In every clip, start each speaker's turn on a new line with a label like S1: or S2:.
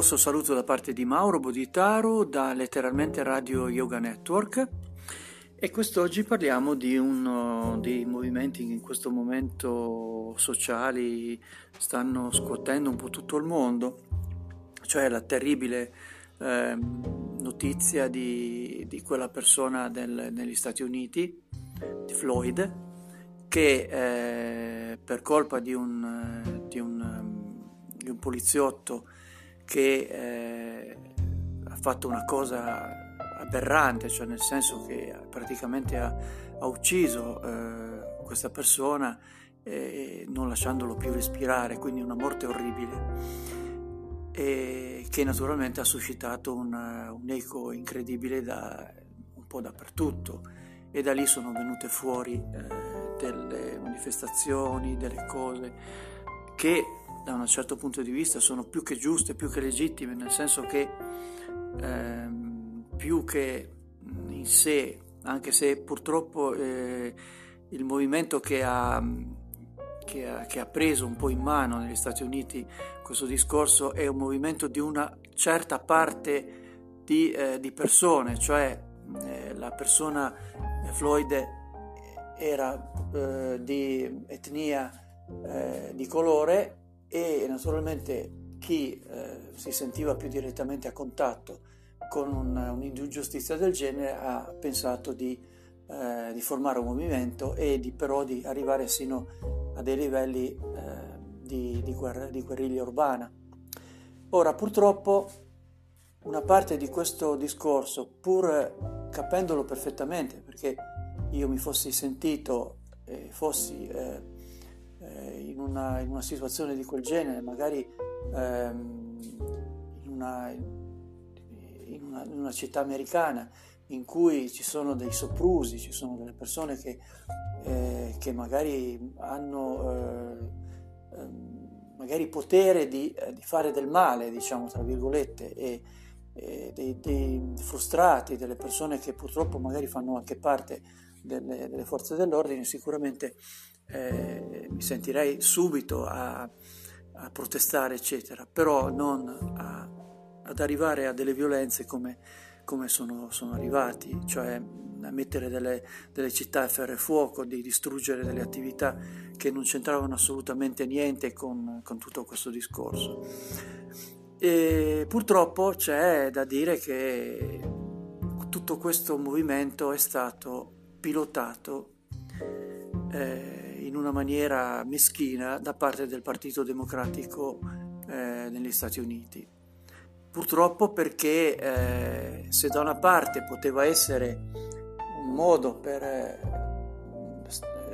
S1: Grosso saluto da parte di Mauro Boditaro da letteralmente Radio Yoga Network. E quest'oggi parliamo di uno dei movimenti che in questo momento sociali stanno scuotendo un po' tutto il mondo, cioè la terribile eh, notizia di, di, quella persona del, negli Stati Uniti, di Floyd, che eh, per colpa di un, di un, di un poliziotto che eh, ha fatto una cosa aberrante, cioè nel senso che praticamente ha, ha ucciso eh, questa persona eh, non lasciandolo più respirare, quindi una morte orribile e che naturalmente ha suscitato una, un eco incredibile da, un po' dappertutto. E da lì sono venute fuori eh, delle manifestazioni, delle cose che da un certo punto di vista sono più che giuste, più che legittime, nel senso che ehm, più che in sé, anche se purtroppo eh, il movimento che ha, che, ha, che ha, preso un po' in mano negli Stati Uniti questo discorso è un movimento di una certa parte di, eh, di persone, cioè eh, la persona eh, Floyd era eh, di etnia eh, di colore e naturalmente chi eh, si sentiva più direttamente a contatto con un, un'ingiustizia del genere ha pensato di, eh, di, formare un movimento e di, però di arrivare sino a dei livelli eh, di, di, guerra, di guerriglia urbana. Ora purtroppo una parte di questo discorso, pur capendolo perfettamente, perché io mi fossi sentito e fossi eh, eh, in, una, in, una, situazione di quel genere, magari ehm, in, una, in, una, in, una, città americana in cui ci sono dei soprusi, ci sono delle persone che, eh, che magari hanno eh, ehm, magari potere di, eh, di, fare del male, diciamo tra virgolette, e, e dei, dei, frustrati, delle persone che purtroppo magari fanno anche parte delle, delle forze dell'ordine, sicuramente eh, mi sentirei subito a, a, protestare, eccetera, però non a, ad arrivare a delle violenze come, come sono, sono, arrivati, cioè a mettere delle, delle, città a ferro e fuoco, di distruggere delle attività che non c'entravano assolutamente niente con, con tutto questo discorso. E purtroppo c'è da dire che tutto questo movimento è stato pilotato eh, in una maniera meschina da parte del Partito Democratico eh, negli Stati Uniti. Purtroppo perché eh, se da una parte poteva essere un modo per eh,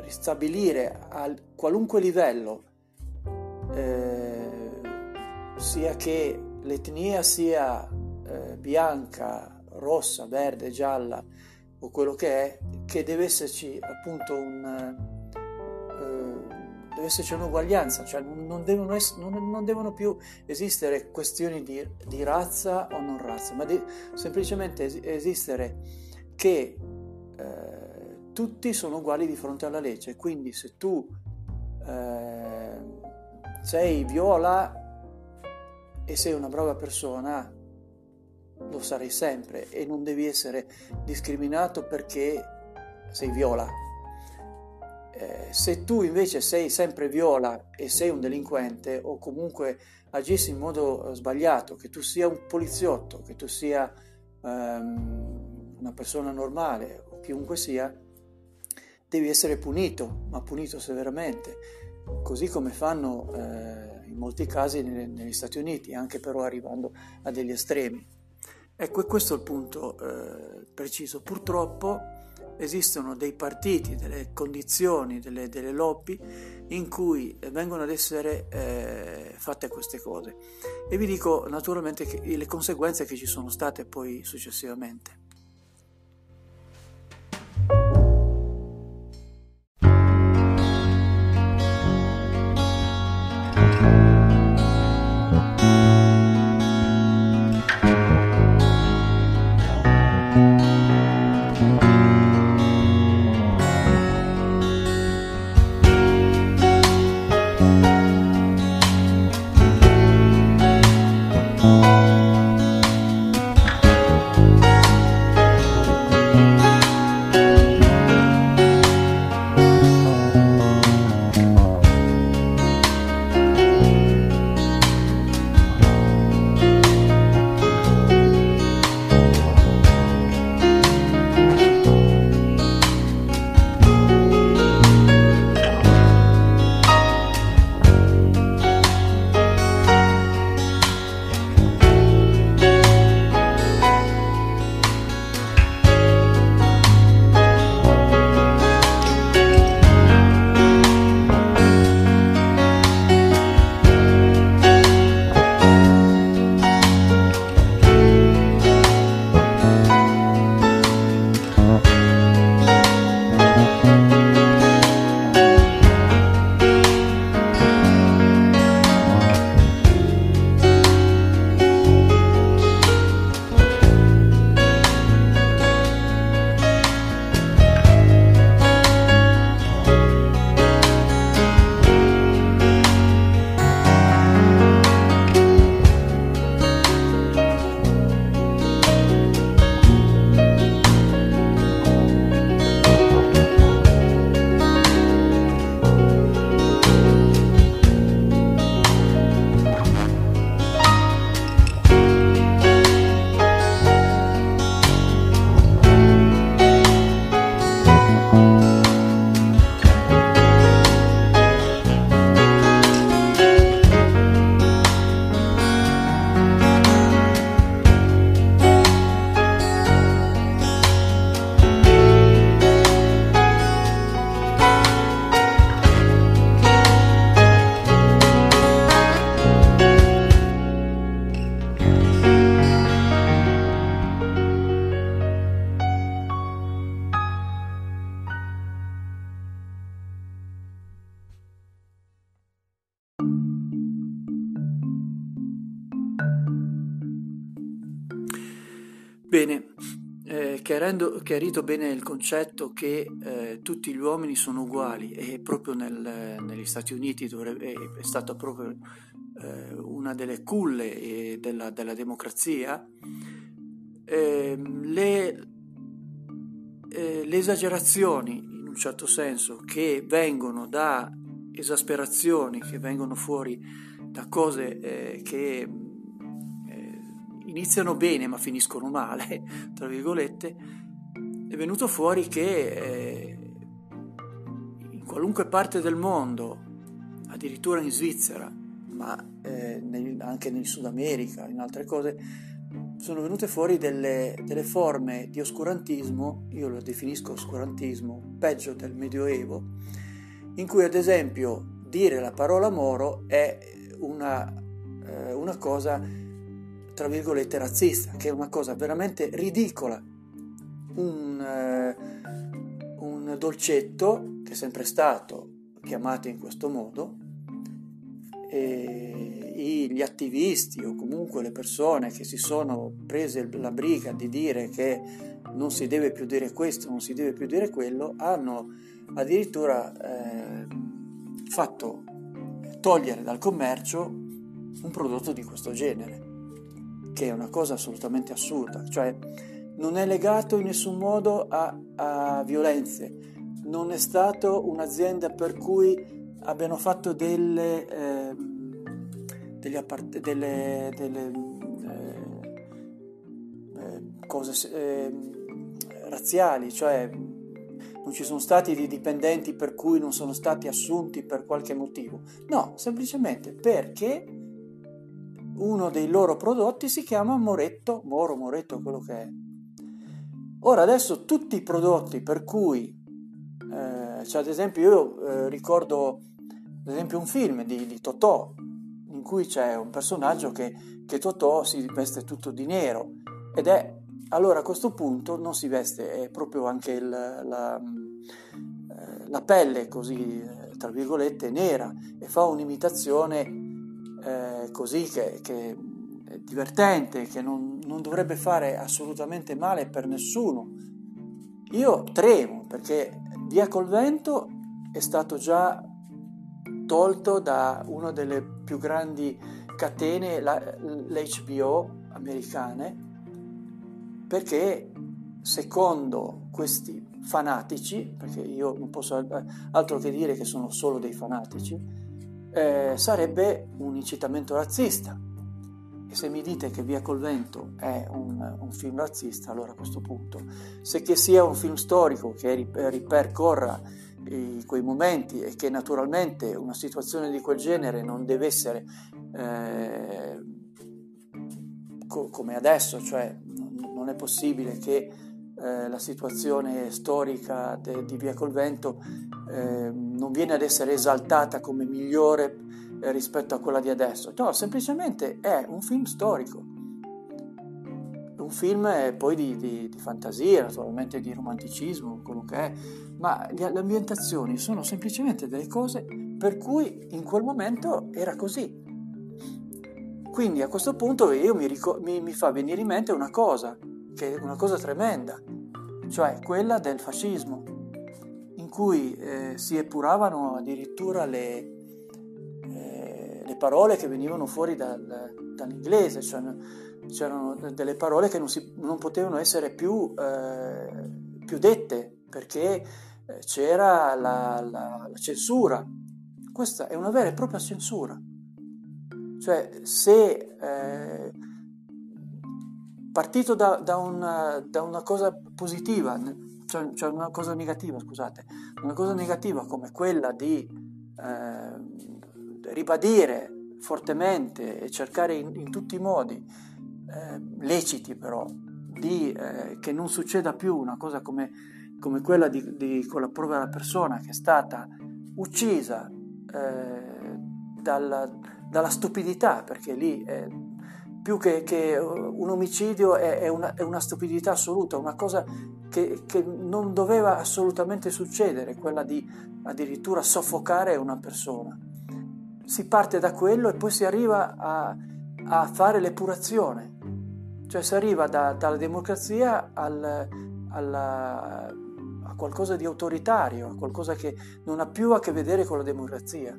S1: ristabilire a qualunque livello, eh, sia che l'etnia sia eh, bianca, rossa, verde, gialla o quello che è, che deve esserci appunto un deve esserci un'uguaglianza, cioè non devono, essere, non, non devono, più esistere questioni di, di, razza o non razza, ma di, semplicemente esistere che eh, tutti sono uguali di fronte alla legge, quindi se tu eh, sei viola e sei una brava persona, lo sarai sempre e non devi essere discriminato perché sei viola eh, se tu invece sei sempre viola e sei un delinquente o comunque agissi in modo eh, sbagliato, che tu sia un poliziotto, che tu sia um, una persona normale o chiunque sia, devi essere punito, ma punito severamente, così come fanno eh, in molti casi negli, negli Stati Uniti, anche però arrivando a degli estremi. Ecco, questo è il punto eh, preciso. Purtroppo esistono dei partiti, delle condizioni, delle, delle lobby in cui vengono ad essere eh, fatte queste cose. E vi dico naturalmente le conseguenze che ci sono state poi successivamente. Chiarendo, chiarito bene il concetto che eh, tutti gli uomini sono uguali e proprio nel, negli Stati Uniti dovrebbe, è stata proprio eh, una delle culle della, della democrazia, ehm, le, eh, le esagerazioni in un certo senso che vengono da esasperazioni, che vengono fuori da cose eh, che iniziano bene ma finiscono male, tra virgolette, è venuto fuori che eh, in qualunque parte del mondo, addirittura in Svizzera, ma eh, nel, anche nel Sud America, in altre cose, sono venute fuori delle, delle, forme di oscurantismo, io lo definisco oscurantismo, peggio del Medioevo, in cui ad esempio dire la parola Moro è una, eh, una cosa tra virgolette, razzista, che è una cosa veramente ridicola. Un, eh, un dolcetto che è sempre stato chiamato in questo modo, e gli attivisti o comunque le persone che si sono prese la briga di dire che non si deve più dire questo, non si deve più dire quello, hanno addirittura eh, fatto togliere dal commercio un prodotto di questo genere che è una cosa assolutamente assurda, cioè non è legato in nessun modo a, a violenze, non è stato un'azienda per cui abbiano fatto delle, eh, delle, appart- delle, delle eh, eh, cose ehm, razziali, cioè non ci sono stati dei dipendenti per cui non sono stati assunti per qualche motivo, no, semplicemente perché uno dei loro prodotti si chiama Moretto, Moro Moretto quello che è. Ora adesso tutti i prodotti per cui, eh, cioè ad esempio io eh, ricordo ad esempio un film di, di, Totò in cui c'è un personaggio che, che Totò si veste tutto di nero ed è allora a questo punto non si veste, è proprio anche il, la, eh, la, pelle così, eh, tra virgolette, nera e fa un'imitazione eh, così che, che, è divertente, che non, non dovrebbe fare assolutamente male per nessuno. Io tremo perché Via col vento è stato già tolto da una delle più grandi catene, la, l'HBO americane, perché secondo questi fanatici, perché io non posso altro che dire che sono solo dei fanatici, eh, sarebbe un incitamento razzista. E se mi dite che Via col vento è un, un, film razzista, allora a questo punto, se che sia un film storico che ripercorra quei momenti e che naturalmente una situazione di quel genere non deve essere eh, co- come adesso, cioè non è possibile che eh, la situazione storica de, di Via col Vento eh, non viene ad essere esaltata come migliore eh, rispetto a quella di adesso. No, semplicemente è un film storico, un film eh, poi di, di, di fantasia, naturalmente di romanticismo, quello che è, ma le ambientazioni sono semplicemente delle cose per cui in quel momento era così. Quindi a questo punto mi, ric- mi, mi fa venire in mente una cosa, che è una cosa tremenda, cioè quella del fascismo, cui eh, si epuravano addirittura le, eh, le, parole che venivano fuori dal, dall'inglese, cioè c'erano delle parole che non, si, non potevano essere più, eh, più, dette perché eh, c'era la, la, la censura. Questa è una vera e propria censura. Cioè, se eh, partito da, da, una, da una, cosa positiva, cioè, cioè, una cosa negativa, scusate, una cosa negativa come quella di eh, ribadire fortemente e cercare in, in tutti i modi, eh, leciti però, di, eh, che non succeda più una cosa come, come quella di, di, con la povera persona che è stata uccisa eh, dalla, dalla, stupidità, perché lì più che, che un omicidio è, è, una, è, una, stupidità assoluta, una cosa che, che, non doveva assolutamente succedere, quella di addirittura soffocare una persona. Si parte da quello e poi si arriva a, a fare l'epurazione, cioè si arriva da, dalla democrazia al, alla, a qualcosa di autoritario, a qualcosa che non ha più a che vedere con la democrazia.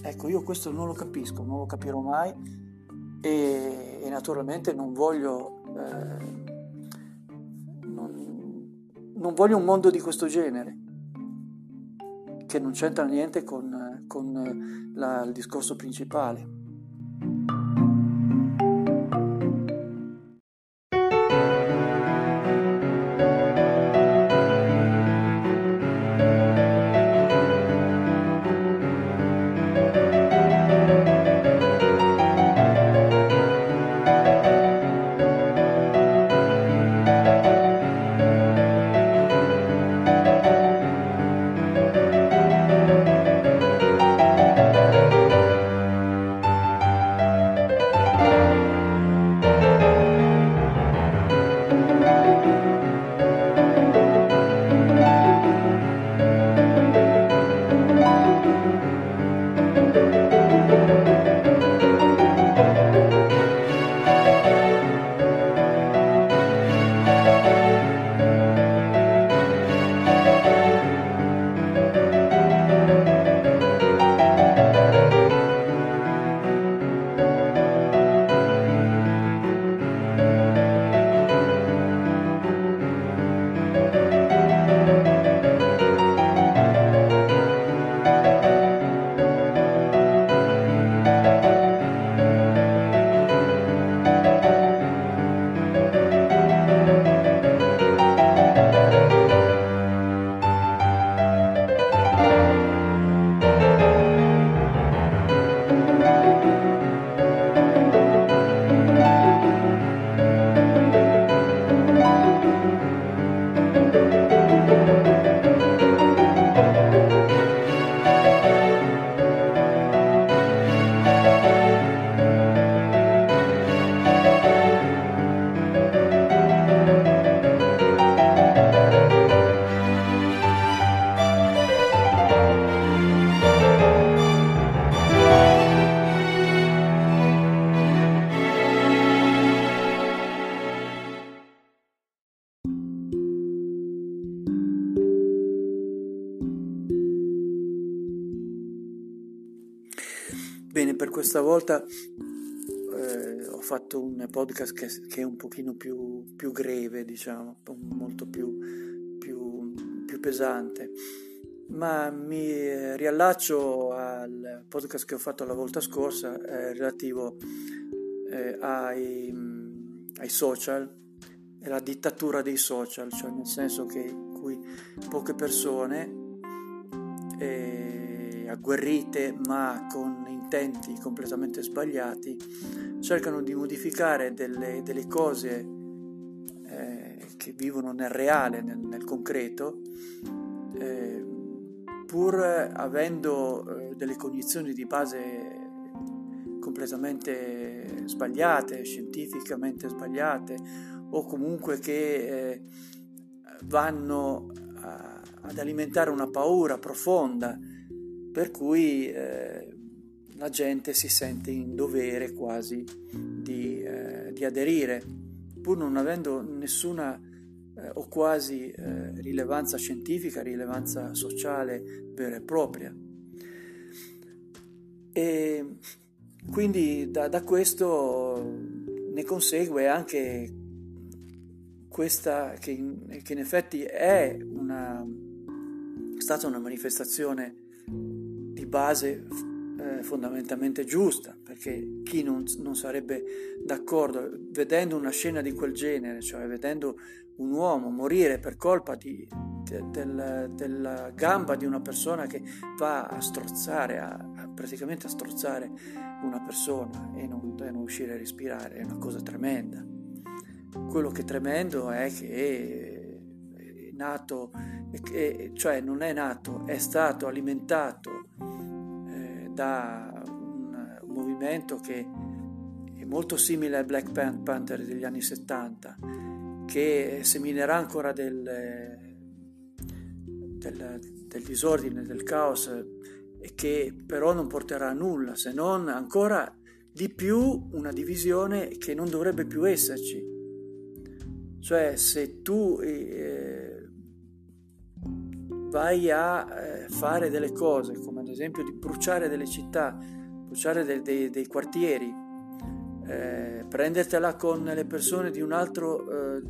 S1: Ecco, io questo non lo capisco, non lo capirò mai e, e naturalmente non voglio, eh, non, non voglio un mondo di questo genere che non c'entra niente con, con la, il discorso principale. Questa volta eh, ho fatto un podcast che, che, è un pochino più, più greve, diciamo, molto più, più, più pesante. Ma mi riallaccio al podcast che ho fatto la volta scorsa eh, relativo eh, ai, ai, social e la dittatura dei social, cioè nel senso che cui poche persone eh, agguerrite ma con intenti completamente sbagliati cercano di modificare delle, delle cose eh, che vivono nel reale, nel, nel concreto eh, pur avendo eh, delle cognizioni di base completamente sbagliate, scientificamente sbagliate, o comunque che eh, vanno a, ad alimentare una paura profonda, per cui eh, la gente si sente in dovere quasi di, eh, di aderire, pur non avendo nessuna eh, o quasi eh, rilevanza scientifica, rilevanza sociale vera e propria. E quindi da, da questo ne consegue anche questa che in, che in effetti è una, stata una manifestazione di base eh, fondamentalmente giusta, perché chi non, non, sarebbe d'accordo vedendo una scena di quel genere, cioè vedendo un uomo morire per colpa di, de, del, della gamba di una persona che va a strozzare, a, a praticamente a strozzare una persona e non, e non uscire a respirare, è una cosa tremenda. Quello che è tremendo è che è nato, cioè non è nato, è stato alimentato da un, movimento che è molto simile al Black Panther degli anni 70 che seminerà ancora del, del, del disordine, del caos e che però non porterà a nulla se non ancora di più una divisione che non dovrebbe più esserci. Cioè se tu eh, vai a eh, fare delle cose esempio di bruciare delle città, bruciare de, de, dei quartieri, eh, prendertela con le persone di un altro, eh,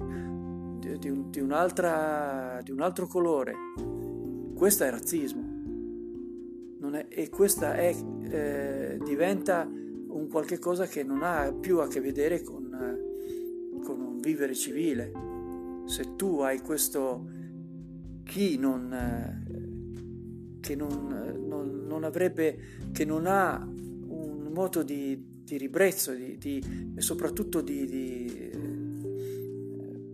S1: di, un, di, un'altra, di un altro colore, questo è razzismo. È, e questa è, eh, diventa un qualche cosa che non ha più a che vedere con, con un vivere civile. Se tu hai questo chi non, che non, non, non avrebbe, che non ha un modo di, di ribrezzo di, di, e soprattutto di, di,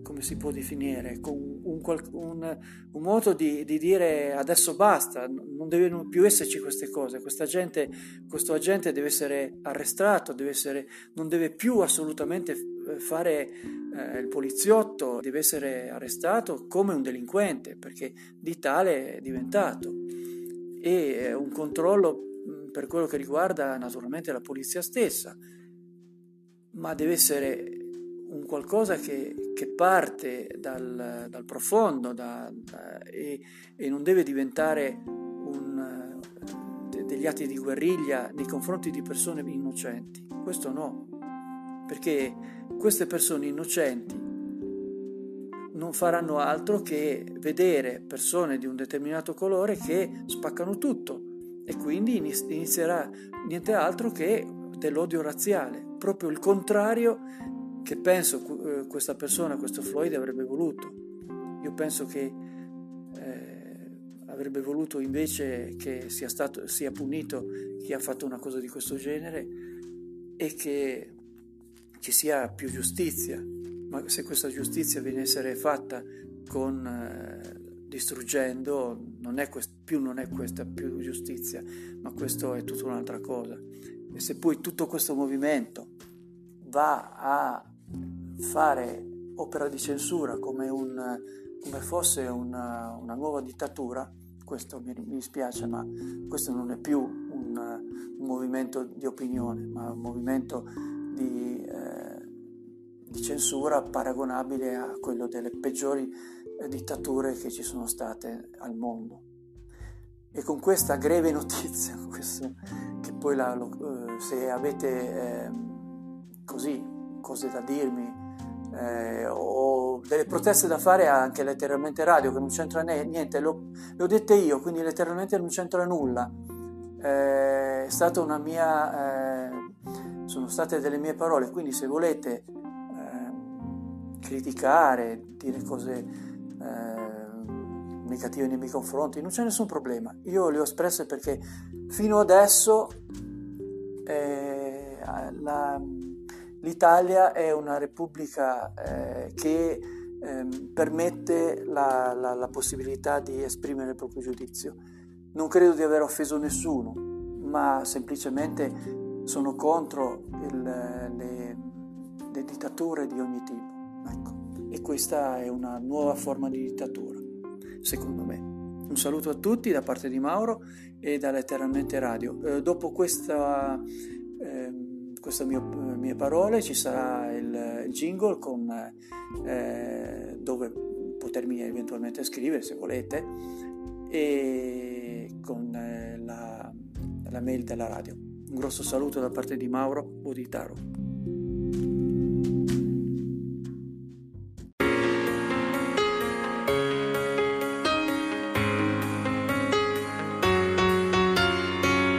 S1: come si può definire, con un, un, un modo di, dire adesso basta, non devono più esserci queste cose, questa gente, questo agente deve essere arrestato, deve essere, non deve più assolutamente eh, fare eh, il poliziotto, deve essere arrestato come un delinquente, perché di tale è diventato. E un controllo per quello che riguarda naturalmente la polizia stessa, ma deve essere un qualcosa che, che parte dal, dal profondo da, da, e, e, non deve diventare un, de, degli atti di guerriglia nei confronti di persone innocenti. Questo no, perché queste persone innocenti non faranno altro che vedere persone di un determinato colore che spaccano tutto e quindi inizierà niente altro che dell'odio razziale, proprio il contrario che penso eh, questa persona, questo Floyd avrebbe voluto. Io penso che eh, avrebbe voluto invece che sia, stato, sia punito chi ha fatto una cosa di questo genere e che ci sia più giustizia, ma se questa giustizia essere fatta con eh, distruggendo, non quest- più non è questa più giustizia, ma questo è tutta un'altra cosa. E se poi tutto questo movimento va a fare opera di censura come, un, come fosse una, una, nuova dittatura, questo mi, mi, dispiace, ma questo non è più un, un movimento di opinione, ma un movimento di, eh, di censura paragonabile a quello delle peggiori dittature che ci sono state al mondo. E con questa greve notizia, questo, che poi la, lo, se avete eh, così cose da dirmi eh, o delle proteste da fare anche letteralmente radio che non c'entra niente, lo, le ho dette io, quindi letteralmente non c'entra nulla. Eh, è stata una mia, eh, sono state delle mie parole, quindi se volete eh, criticare, dire cose eh, negative nei miei confronti, non c'è nessun problema. Io le ho espresse perché fino adesso eh, la, l'Italia è una repubblica eh, che ehm, permette la, la, la, possibilità di esprimere il proprio giudizio. Non credo di aver offeso nessuno, ma semplicemente sono contro il, le, le, dittature di ogni tipo. Ecco. E questa è una nuova forma di dittatura, secondo me. Un saluto a tutti da parte di Mauro e da Letteralmente Radio. Eh, dopo questa... Eh, queste mie, mie parole ci sarà il, il jingle con, eh, dove potermi eventualmente scrivere se volete e con eh, la, la mail della radio. Un grosso saluto da parte di Mauro Uditaro.